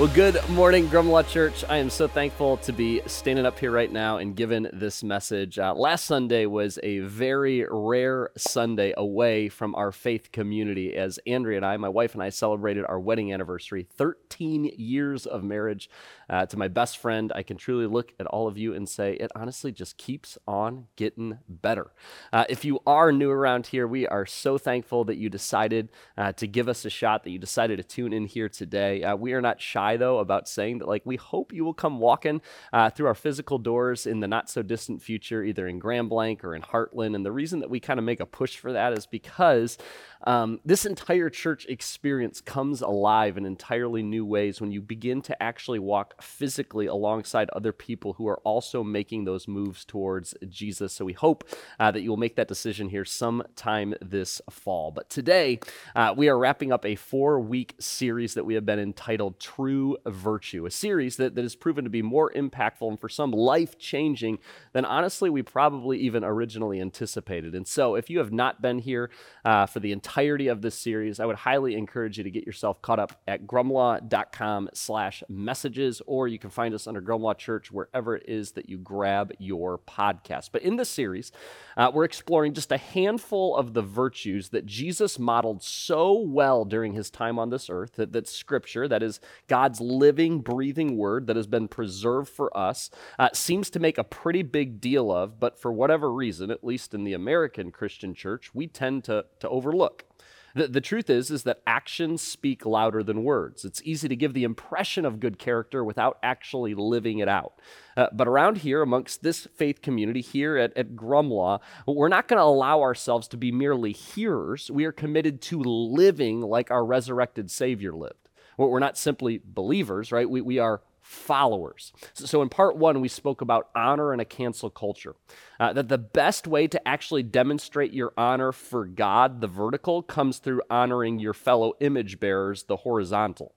Well, good morning, Grumlaw Church. I am so thankful to be standing up here right now and given this message. Uh, last Sunday was a very rare Sunday away from our faith community as Andrea and I, my wife and I, celebrated our wedding anniversary 13 years of marriage. Uh, to my best friend, I can truly look at all of you and say it honestly just keeps on getting better. Uh, if you are new around here, we are so thankful that you decided uh, to give us a shot, that you decided to tune in here today. Uh, we are not shy, though, about saying that, like, we hope you will come walking uh, through our physical doors in the not so distant future, either in Grand Blanc or in Heartland. And the reason that we kind of make a push for that is because um, this entire church experience comes alive in entirely new ways when you begin to actually walk physically alongside other people who are also making those moves towards Jesus. So we hope uh, that you will make that decision here sometime this fall. But today, uh, we are wrapping up a four week series that we have been entitled True Virtue, a series that, that has proven to be more impactful and for some life changing than honestly we probably even originally anticipated. And so if you have not been here uh, for the entirety of this series, I would highly encourage you to get yourself caught up at grumlaw.com slash messages, or you can find us under Grumlaw Church wherever it is that you grab your podcast. But in this series, uh, we're exploring just a handful of the virtues that Jesus modeled so well during his time on this earth that, that Scripture, that is God's living, breathing word that has been preserved for us, uh, seems to make a pretty big deal of, but for whatever reason, at least in the American Christian church, we tend to, to overlook. The, the truth is, is that actions speak louder than words. It's easy to give the impression of good character without actually living it out. Uh, but around here, amongst this faith community here at, at Grumlaw, we're not going to allow ourselves to be merely hearers. We are committed to living like our resurrected Savior lived. We're not simply believers, right? We, we are followers. So, in part one, we spoke about honor in a cancel culture. Uh, that the best way to actually demonstrate your honor for God, the vertical, comes through honoring your fellow image bearers, the horizontal.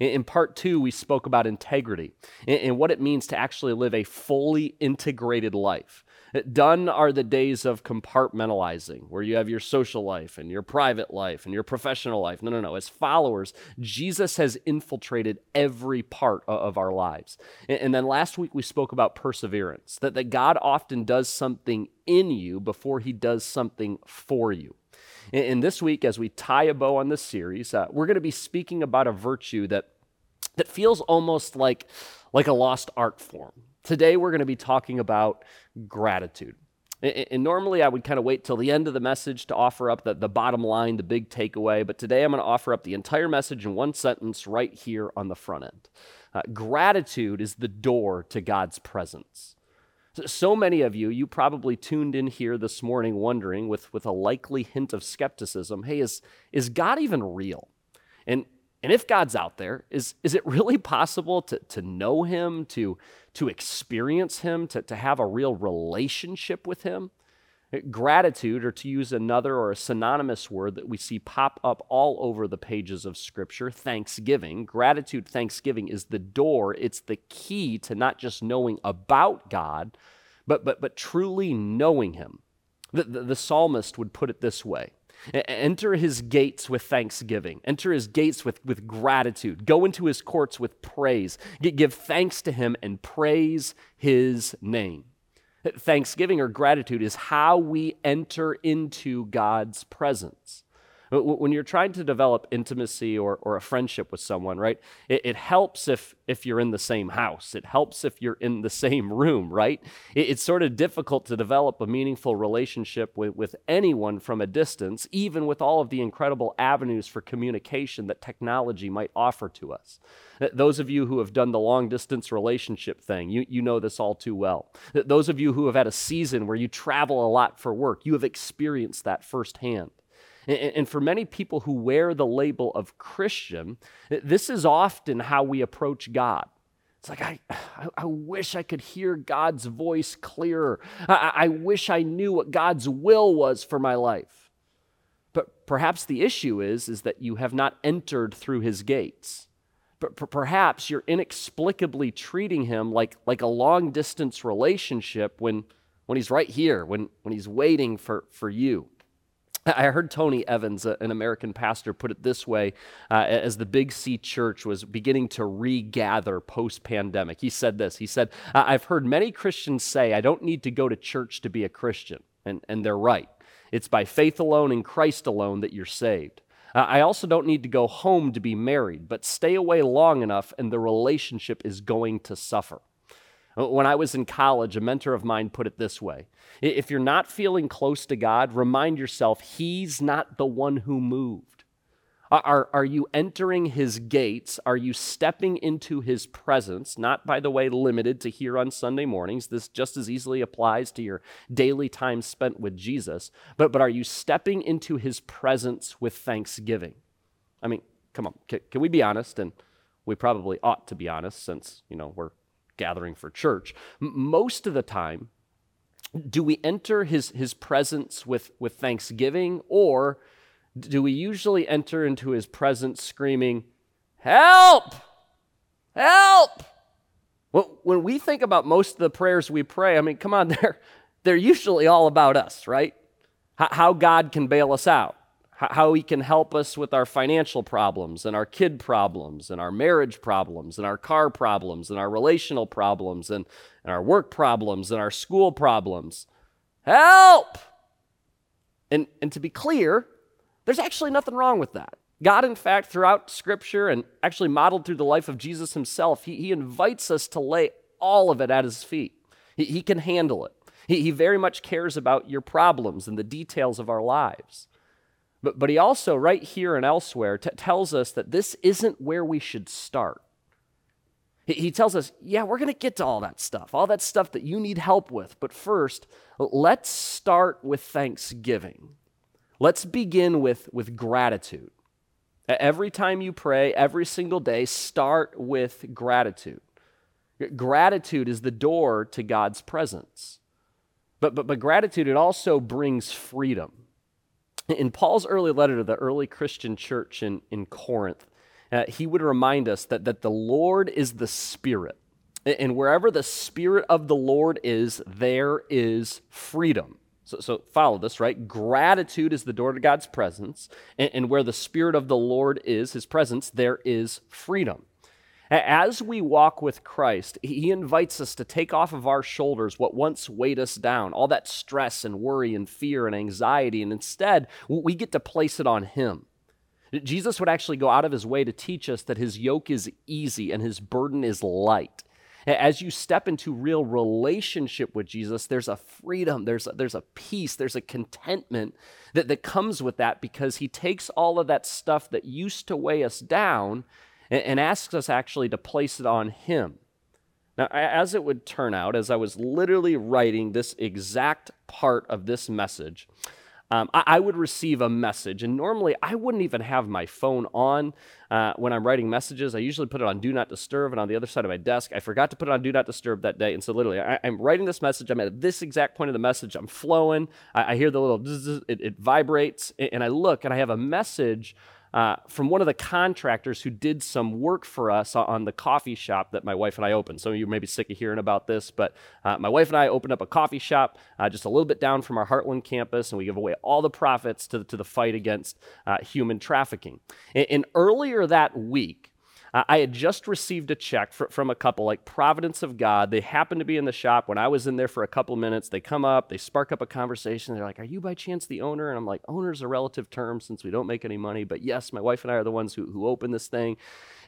In, in part two, we spoke about integrity and, and what it means to actually live a fully integrated life. Done are the days of compartmentalizing, where you have your social life and your private life and your professional life. No, no, no. As followers, Jesus has infiltrated every part of our lives. And then last week we spoke about perseverance, that, that God often does something in you before he does something for you. And this week, as we tie a bow on this series, uh, we're going to be speaking about a virtue that, that feels almost like, like a lost art form. Today, we're going to be talking about gratitude. And normally I would kind of wait till the end of the message to offer up the, the bottom line, the big takeaway, but today I'm going to offer up the entire message in one sentence right here on the front end. Uh, gratitude is the door to God's presence. So many of you, you probably tuned in here this morning wondering with, with a likely hint of skepticism hey, is, is God even real? And, and if God's out there, is, is it really possible to, to know him, to, to experience him, to, to have a real relationship with him? Gratitude, or to use another or a synonymous word that we see pop up all over the pages of Scripture, thanksgiving. Gratitude, thanksgiving is the door, it's the key to not just knowing about God, but, but, but truly knowing Him. The, the, the psalmist would put it this way Enter his gates with thanksgiving. Enter his gates with, with gratitude. Go into his courts with praise. Give thanks to him and praise his name. Thanksgiving or gratitude is how we enter into God's presence. When you're trying to develop intimacy or, or a friendship with someone, right, it, it, helps if, if you're in the same house. It helps if you're in the same room, right? It, it's sort of difficult to develop a meaningful relationship with, with anyone from a distance, even with all of the incredible avenues for communication that technology might offer to us. Those of you who have done the long distance relationship thing, you, you know this all too well. Those of you who have had a season where you travel a lot for work, you have experienced that firsthand. And for many people who wear the label of Christian, this is often how we approach God. It's like, I, I, wish I could hear God's voice clearer. I, I wish I knew what God's will was for my life. But perhaps the issue is, is that you have not entered through his gates. But perhaps you're inexplicably treating him like, like a long distance relationship when, when he's right here, when, when he's waiting for, for you. I heard Tony Evans, an American pastor, put it this way uh, as the Big C church was beginning to regather post pandemic. He said this He said, I've heard many Christians say, I don't need to go to church to be a Christian. And, and they're right. It's by faith alone in Christ alone that you're saved. Uh, I also don't need to go home to be married, but stay away long enough and the relationship is going to suffer. Uh, when I was in college, a mentor of mine put it this way If you're not feeling close to God, remind yourself He's not the one who moved. Are, are you entering His gates? Are you stepping into His presence? Not, by the way, limited to here on Sunday mornings. This just as easily applies to your daily time spent with Jesus. But, but are you stepping into His presence with thanksgiving? I mean, come on, can, can we be honest? And we probably ought to be honest since, you know, we're gathering for church, most of the time, do we enter his, his presence with, with thanksgiving, or do we usually enter into his presence screaming, Help! Help! Well, when we think about most of the prayers we pray, I mean, come on, they're, they're usually all about us, right? How God can bail us out how he can help us with our financial problems and our kid problems and our marriage problems and our car problems and our relational problems and, and our work problems and our school problems. Help! And, and to be clear, there's actually nothing wrong with that. God, in fact, throughout Scripture and actually modeled through the life of Jesus himself, he, he invites us to lay all of it at his feet. He, he can handle it. He, he very much cares about your problems and the details of our lives. But, but he also, right here and elsewhere, t- tells us that this isn't where we should start. He, he tells us, yeah, we're going to get to all that stuff, all that stuff that you need help with. But first, let's start with thanksgiving. Let's begin with, with gratitude. Every time you pray, every single day, start with gratitude. Gratitude is the door to God's presence. But, but, but gratitude, it also brings freedom. In Paul's early letter to the early Christian church in, in Corinth, uh, he would remind us that, that the Lord is the Spirit. And wherever the Spirit of the Lord is, there is freedom. So, so follow this, right? Gratitude is the door to God's presence. And, and where the Spirit of the Lord is, his presence, there is freedom. As we walk with Christ, He invites us to take off of our shoulders what once weighed us down, all that stress and worry and fear and anxiety, and instead we get to place it on Him. Jesus would actually go out of His way to teach us that His yoke is easy and His burden is light. As you step into real relationship with Jesus, there's a freedom, there's a, there's a peace, there's a contentment that, that comes with that because He takes all of that stuff that used to weigh us down and, and asks us actually to place it on Him. Now, as it would turn out, as I was literally writing this exact part of this message, um, I, I, would receive a message, and normally I wouldn't even have my phone on uh, when I'm writing messages. I usually put it on Do Not Disturb, and on the other side of my desk, I forgot to put it on Do Not Disturb that day. And so, literally, I, am writing this message. I'm at this exact point of the message. I'm flowing. I, I hear the little, it, it vibrates, and I look, and I have a message uh, from one of the contractors who did some work for us on the coffee shop that my wife and I opened. Some of you may be sick of hearing about this, but uh, my wife and I opened up a coffee shop uh, just a little bit down from our Heartland campus, and we give away all the profits to, to the fight against uh, human trafficking. And, and earlier that week, I had just received a check from a couple, like Providence of God. They happened to be in the shop when I was in there for a couple minutes. They come up, they spark up a conversation. They're like, Are you by chance the owner? And I'm like, Owner's a relative term since we don't make any money. But yes, my wife and I are the ones who, who opened this thing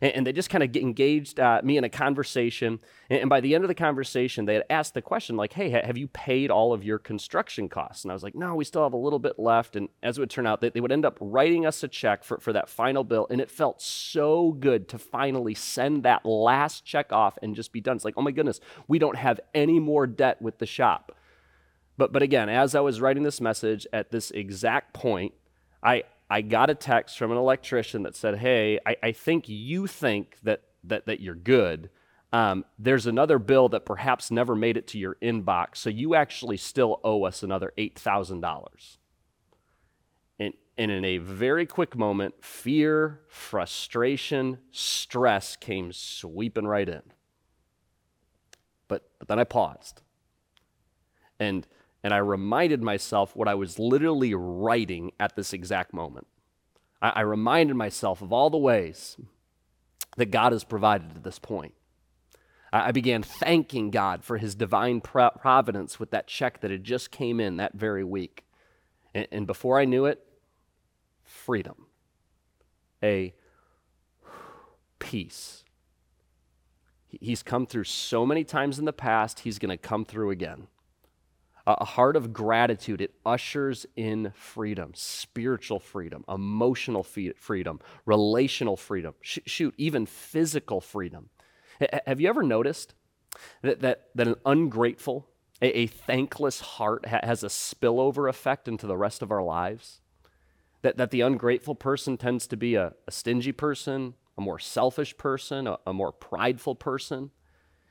and, and they just kind of engaged uh, me in a conversation. And, and, by the end of the conversation, they had asked the question, like, hey, have you paid all of your construction costs? And I was like, no, we still have a little bit left. And as it would turn out, they, they would end up writing us a check for, for that final bill. And it felt so good to finally send that last check off and just be done. It's like, oh my goodness, we don't have any more debt with the shop. But, but again, as I was writing this message at this exact point, I, I got a text from an electrician that said, Hey, I, I think you think that, that, that you're good, um, there's another bill that perhaps never made it to your inbox, so you actually still owe us another $8,000. And, and in a very quick moment, fear, frustration, stress came sweeping right in. But, but then I paused. And, and I reminded myself what I was literally writing at this exact moment. I, I reminded myself of all the ways that God has provided at this point. I began thanking God for his divine providence with that check that had just came in that very week. And, and before I knew it, freedom, a peace. He's come through so many times in the past, he's going to come through again. A heart of gratitude, it ushers in freedom, spiritual freedom, emotional freedom, relational freedom, shoot, even physical freedom. Have you ever noticed that, that, that an ungrateful, a, a thankless heart ha- has a spillover effect into the rest of our lives? That, that the ungrateful person tends to be a, a stingy person, a more selfish person, a, a more prideful person,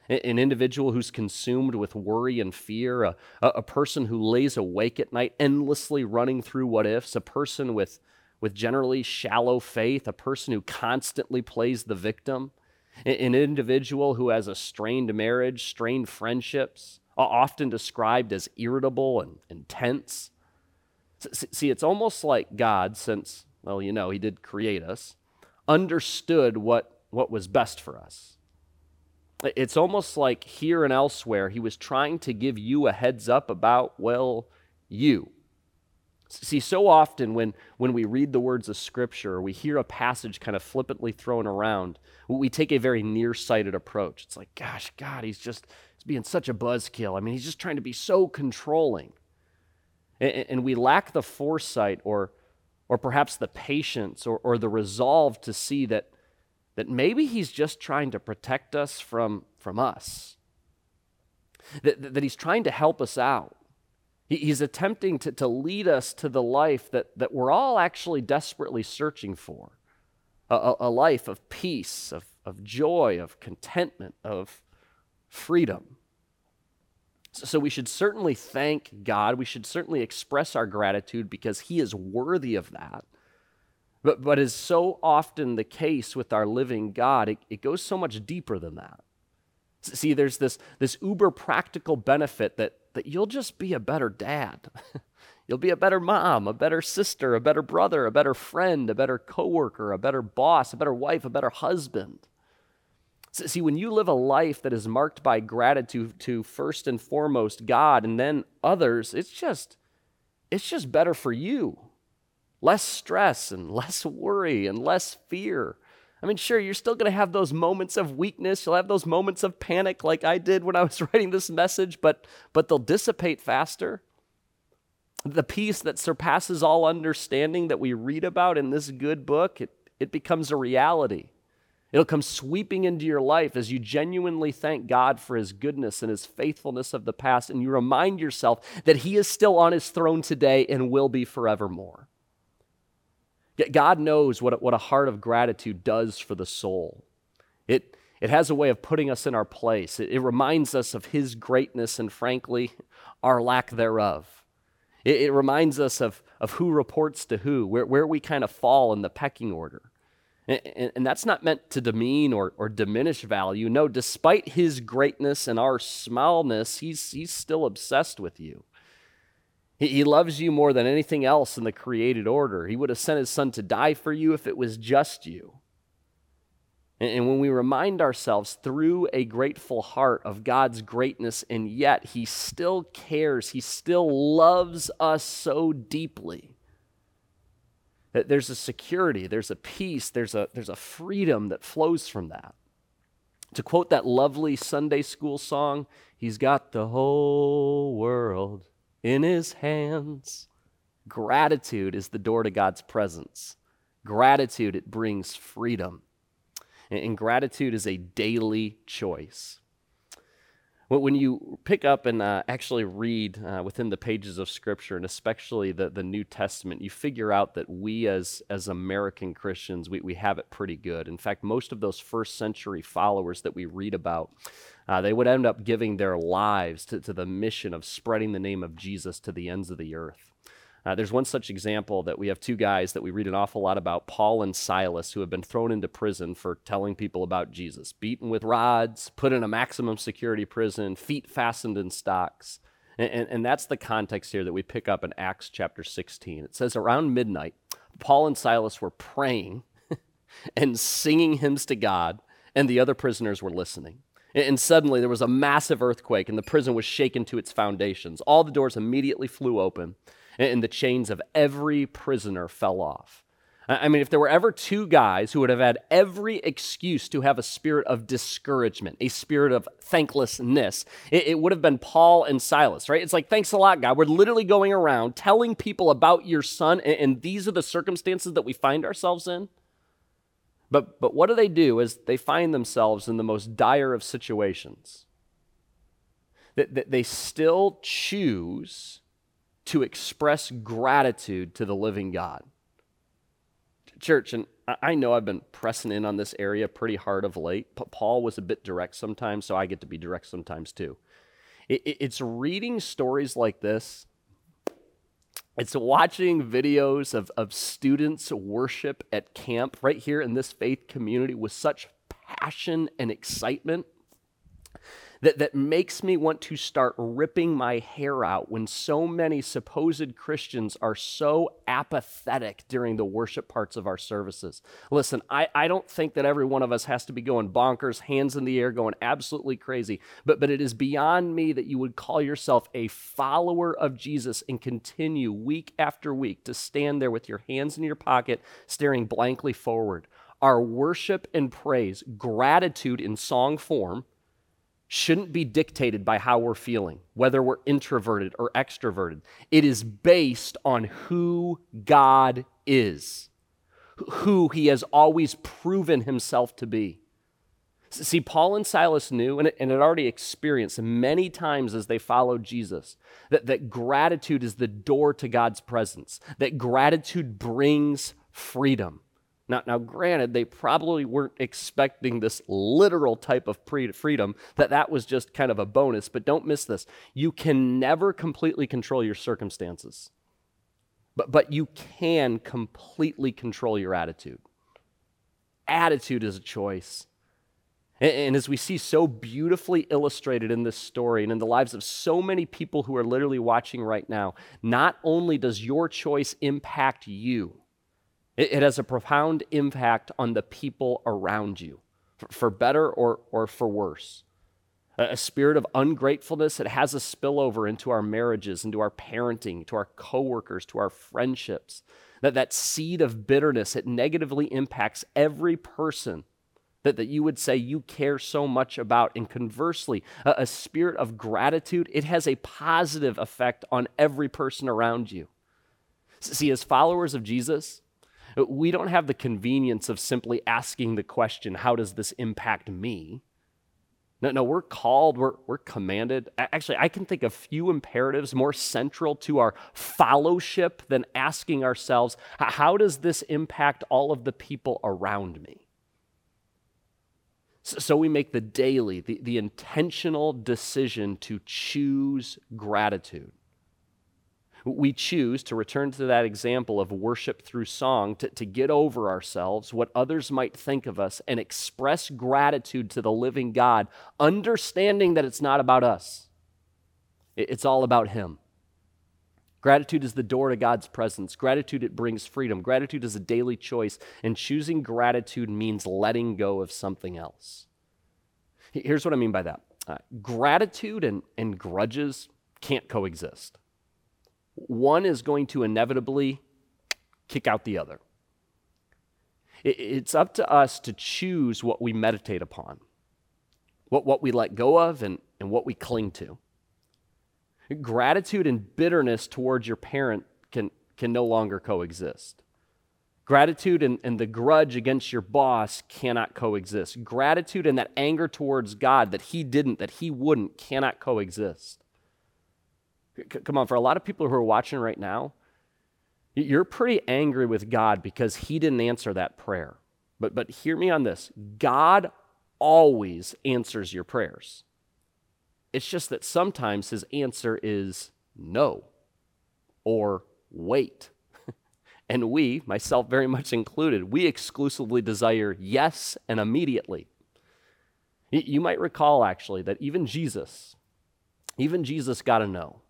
an individual who's consumed with worry and fear, a, a person who lays awake at night endlessly running through what ifs, a person with, with generally shallow faith, a person who constantly plays the victim, an individual who has a strained marriage, strained friendships, often described as irritable and intense. See, it's almost like God, since, well, you know, He did create us, understood what, what was best for us. It's almost like here and elsewhere, He was trying to give you a heads up about, well, you. See, so often when, when we read the words of Scripture, or we hear a passage kind of flippantly thrown around, we take a very nearsighted approach. It's like, gosh, God, he's just he's being such a buzzkill. I mean, he's just trying to be so controlling. And, and we lack the foresight or, or perhaps the patience or, or the resolve to see that, that maybe he's just trying to protect us from, from us, that, that he's trying to help us out He's attempting to, to lead us to the life that, that we're all actually desperately searching for a, a life of peace, of, of joy, of contentment, of freedom. So we should certainly thank God. We should certainly express our gratitude because He is worthy of that. But, but as so often the case with our living God, it, it goes so much deeper than that. See, there's this, this uber practical benefit that that you'll just be a better dad. you'll be a better mom, a better sister, a better brother, a better friend, a better coworker, a better boss, a better wife, a better husband. See, when you live a life that is marked by gratitude to first and foremost God and then others, it's just it's just better for you. Less stress and less worry and less fear. I mean, sure, you're still going to have those moments of weakness. You'll have those moments of panic like I did when I was writing this message, but, but they'll dissipate faster. The peace that surpasses all understanding that we read about in this good book, it, it becomes a reality. It'll come sweeping into your life as you genuinely thank God for his goodness and his faithfulness of the past, and you remind yourself that he is still on his throne today and will be forevermore. God knows what, what a heart of gratitude does for the soul. It, it has a way of putting us in our place. It, it reminds us of His greatness and, frankly, our lack thereof. It, it, reminds us of, of who reports to who, where, where we kind of fall in the pecking order. And, and, and that's not meant to demean or, or diminish value. No, despite His greatness and our smallness, He's, he's still obsessed with you. He, he loves you more than anything else in the created order. He would have sent his son to die for you if it was just you. And, and when we remind ourselves through a grateful heart of God's greatness, and yet he still cares, he still loves us so deeply. That there's a security, there's a peace, there's a, there's a freedom that flows from that. To quote that lovely Sunday school song, He's got the whole world in his hands. Gratitude is the door to God's presence. Gratitude, it brings freedom. And gratitude is a daily choice. When you pick up and uh, actually read uh, within the pages of Scripture, and especially the, the New Testament, you figure out that we as, as American Christians, we, we have it pretty good. In fact, most of those first century followers that we read about, uh, they would end up giving their lives to, to the mission of spreading the name of Jesus to the ends of the earth. Uh, there's one such example that we have two guys that we read an awful lot about, Paul and Silas, who have been thrown into prison for telling people about Jesus, beaten with rods, put in a maximum security prison, feet fastened in stocks. And, and, and that's the context here that we pick up in Acts chapter 16. It says, Around midnight, Paul and Silas were praying and singing hymns to God, and the other prisoners were listening. And suddenly there was a massive earthquake, and the prison was shaken to its foundations. All the doors immediately flew open and the chains of every prisoner fell off. I mean, if there were ever two guys who would have had every excuse to have a spirit of discouragement, a spirit of thanklessness, it, it, would have been Paul and Silas, right? It's like, thanks a lot, God. We're literally going around telling people about your son, and, and these are the circumstances that we find ourselves in. But, but what do they do as they find themselves in the most dire of situations? That, that they still choose to express gratitude to the living God. Church, and I know I've been pressing in on this area pretty hard of late, but Paul was a bit direct sometimes, so I get to be direct sometimes too. It's reading stories like this, it's watching videos of, of students worship at camp right here in this faith community with such passion and excitement that, that makes me want to start ripping my hair out when so many supposed Christians are so apathetic during the worship parts of our services. Listen, I, I don't think that every one of us has to be going bonkers, hands in the air, going absolutely crazy, but, but it is beyond me that you would call yourself a follower of Jesus and continue week after week to stand there with your hands in your pocket, staring blankly forward. Our worship and praise, gratitude in song form, shouldn't be dictated by how we're feeling, whether we're introverted or extroverted. It is based on who God is, who he has always proven himself to be. See, Paul and Silas knew and, had already experienced many times as they followed Jesus that, that gratitude is the door to God's presence, that gratitude brings freedom. Now, now, granted, they probably weren't expecting this literal type of freedom, that that was just kind of a bonus, but don't miss this. You can never completely control your circumstances, but, but you can completely control your attitude. Attitude is a choice. And, and as we see so beautifully illustrated in this story and in the lives of so many people who are literally watching right now, not only does your choice impact you, it, it has a profound impact on the people around you, for, for better or, or for worse. A, a spirit of ungratefulness, it has a spillover into our marriages, into our parenting, to our coworkers, to our friendships. That, that seed of bitterness, it negatively impacts every person that, you would say you care so much about. And conversely, a, a, spirit of gratitude, it has a positive effect on every person around you. See, as followers of Jesus, we don't have the convenience of simply asking the question, How does this impact me? No, no, we're called, we're, we're commanded. Actually, I can think of few imperatives more central to our fellowship than asking ourselves, How does this impact all of the people around me? So we make the daily, the, the intentional decision to choose gratitude we choose to return to that example of worship through song to, to get over ourselves, what others might think of us, and express gratitude to the living God, understanding that it's not about us, it's all about Him. Gratitude is the door to God's presence. Gratitude, it brings freedom. Gratitude is a daily choice, and choosing gratitude means letting go of something else. Here's what I mean by that uh, gratitude and, and grudges can't coexist one is going to inevitably kick out the other. It's up to us to choose what we meditate upon, what, what we let go of, and, and what we cling to. Gratitude and bitterness towards your parent can, can no longer coexist. Gratitude and, and the grudge against your boss cannot coexist. Gratitude and that anger towards God that He didn't, that He wouldn't, cannot coexist. C- come on, for a lot of people who are watching right now, you're pretty angry with God because He didn't answer that prayer. But, but hear me on this God always answers your prayers. It's just that sometimes His answer is no or wait. And we, myself very much included, we exclusively desire yes and immediately. You might recall actually that even Jesus, even Jesus got a no.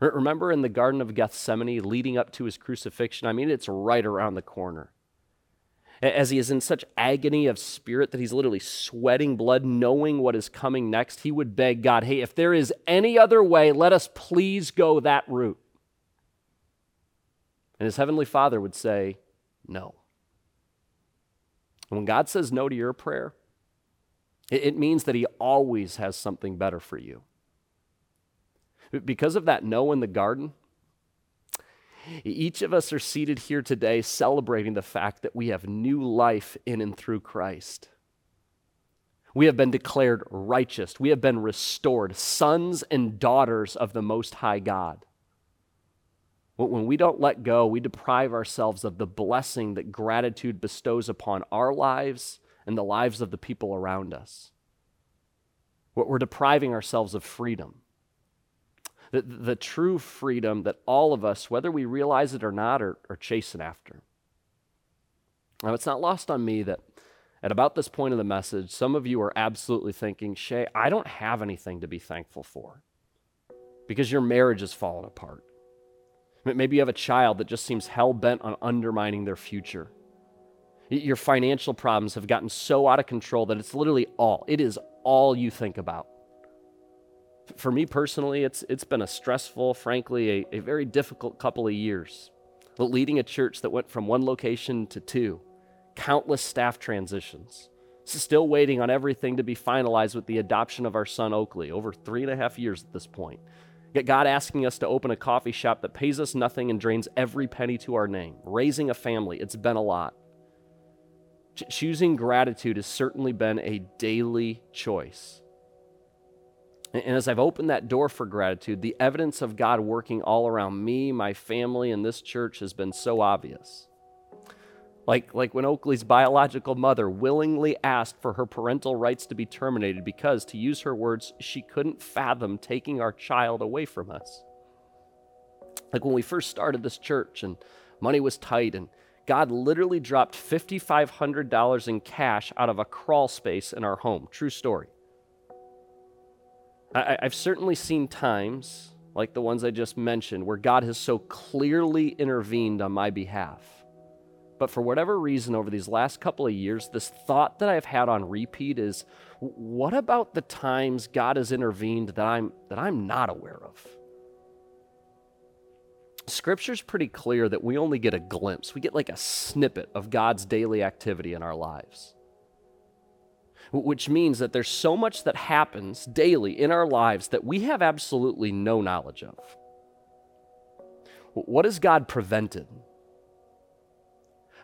Remember in the Garden of Gethsemane leading up to his crucifixion? I mean, it's right around the corner. As he is in such agony of spirit that he's literally sweating blood, knowing what is coming next, he would beg God, hey, if there is any other way, let us please go that route. And his heavenly father would say, No. And when God says no to your prayer, it, means that he always has something better for you. Because of that no in the garden, each of us are seated here today celebrating the fact that we have new life in and through Christ. We have been declared righteous. We have been restored, sons and daughters of the Most High God. When we don't let go, we deprive ourselves of the blessing that gratitude bestows upon our lives and the lives of the people around us. We're depriving ourselves of freedom. The, the true freedom that all of us, whether we realize it or not, are, are chasing after. Now, it's not lost on me that at about this point of the message, some of you are absolutely thinking, Shay, I don't have anything to be thankful for because your marriage has fallen apart. Maybe you have a child that just seems hell bent on undermining their future. Your financial problems have gotten so out of control that it's literally all, it is all you think about. For me personally, it's, it's been a stressful, frankly, a, a very difficult couple of years. Leading a church that went from one location to two, countless staff transitions, still waiting on everything to be finalized with the adoption of our son Oakley, over three and a half years at this point. Yet God asking us to open a coffee shop that pays us nothing and drains every penny to our name. Raising a family, it's been a lot. Ch- choosing gratitude has certainly been a daily choice. And, as I've opened that door for gratitude, the evidence of God working all around me, my family, and this church has been so obvious. Like, like when Oakley's biological mother willingly asked for her parental rights to be terminated because, to use her words, she couldn't fathom taking our child away from us. Like when we first started this church and money was tight, and God literally dropped $5,500 in cash out of a crawl space in our home. True story. I, I've certainly seen times, like the ones I just mentioned, where God has so clearly intervened on my behalf but for whatever reason, over these last couple of years, this thought that I've had on repeat is what about the times God has intervened that I'm, that I'm not aware of? Scripture's pretty clear that we only get a glimpse, we get like a snippet of God's daily activity in our lives. Which means that there's so much that happens daily in our lives that we have absolutely no knowledge of. What has God prevented?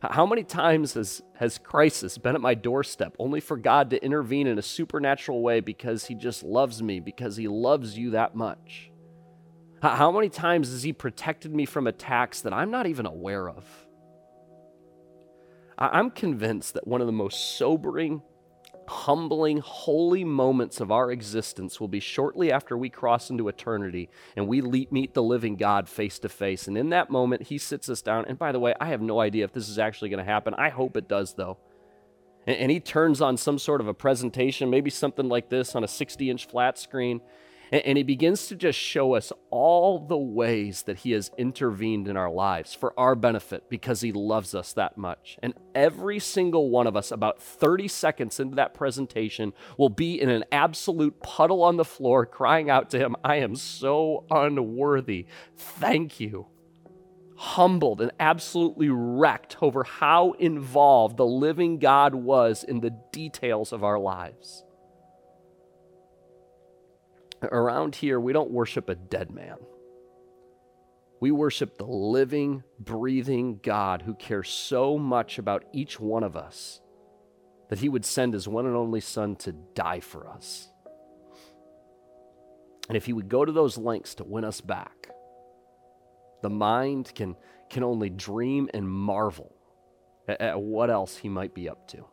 How many times has, has crisis been at my doorstep only for God to intervene in a supernatural way because He just loves me, because He loves you that much? How many times has He protected me from attacks that I'm not even aware of? I'm convinced that one of the most sobering humbling, holy moments of our existence will be shortly after we cross into eternity and we meet the living God face to face. And in that moment, He sits us down. And by the way, I have no idea if this is actually going to happen. I hope it does, though. And, and He turns on some sort of a presentation, maybe something like this on a 60 inch flat screen. And, he begins to just show us all the ways that he has intervened in our lives for our benefit because he loves us that much. And every single one of us, about 30 seconds into that presentation, will be in an absolute puddle on the floor crying out to him, I am so unworthy. Thank you. Humbled and absolutely wrecked over how involved the living God was in the details of our lives. Around here, we don't worship a dead man. We worship the living, breathing God who cares so much about each one of us that he would send his one and only Son to die for us. And if he would go to those lengths to win us back, the mind can, can only dream and marvel at, at what else he might be up to.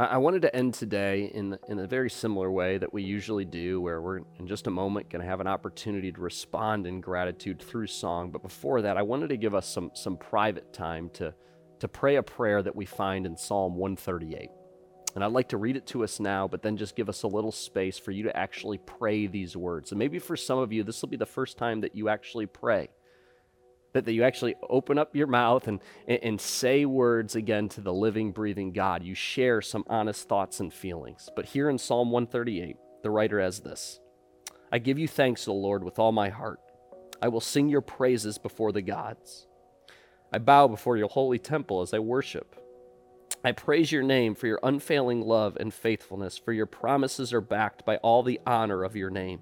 I wanted to end today in, in a very similar way that we usually do, where we're in just a moment going to have an opportunity to respond in gratitude through song. But before that, I wanted to give us some, some private time to, to pray a prayer that we find in Psalm 138. And I'd like to read it to us now, but then just give us a little space for you to actually pray these words. And maybe for some of you, this will be the first time that you actually pray that, that you actually open up your mouth and, and, and say words again to the living, breathing God. You share some honest thoughts and feelings. But here in Psalm 138, the writer has this I give you thanks, O Lord, with all my heart. I will sing your praises before the gods. I bow before your holy temple as I worship. I praise your name for your unfailing love and faithfulness, for your promises are backed by all the honor of your name.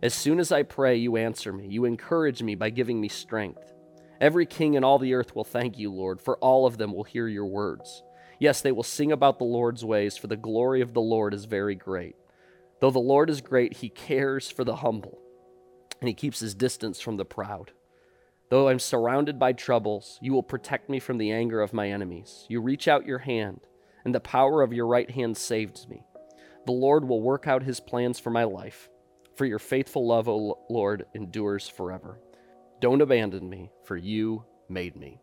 As soon as I pray, you answer me. You encourage me by giving me strength. Every king in all the earth will thank you, Lord, for all of them will hear your words. Yes, they will sing about the Lord's ways, for the glory of the Lord is very great. Though the Lord is great, he cares for the humble, and he keeps his distance from the proud. Though I'm surrounded by troubles, you will protect me from the anger of my enemies. You reach out your hand, and the power of your right hand saves me. The Lord will work out his plans for my life. For your faithful love, O Lord, endures forever. Don't abandon me, for you made me.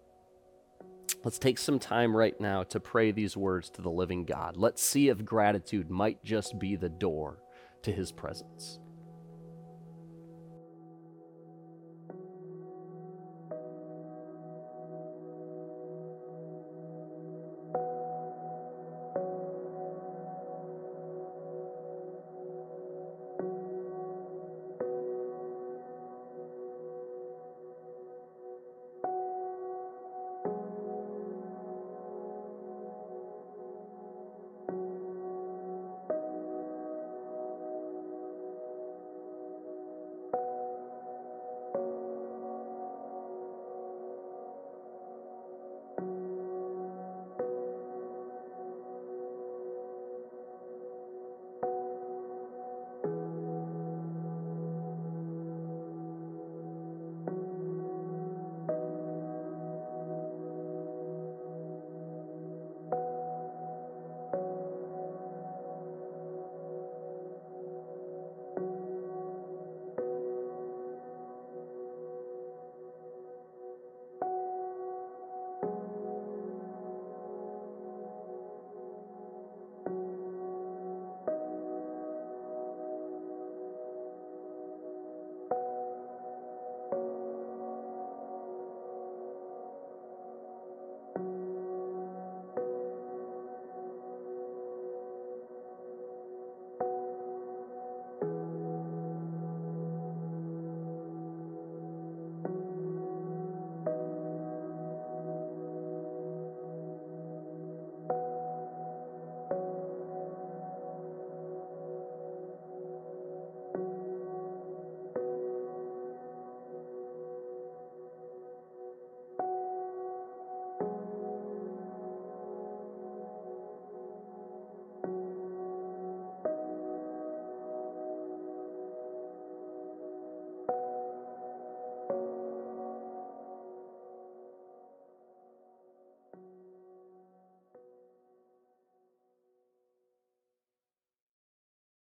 Let's take some time right now to pray these words to the living God. Let's see if gratitude might just be the door to his presence.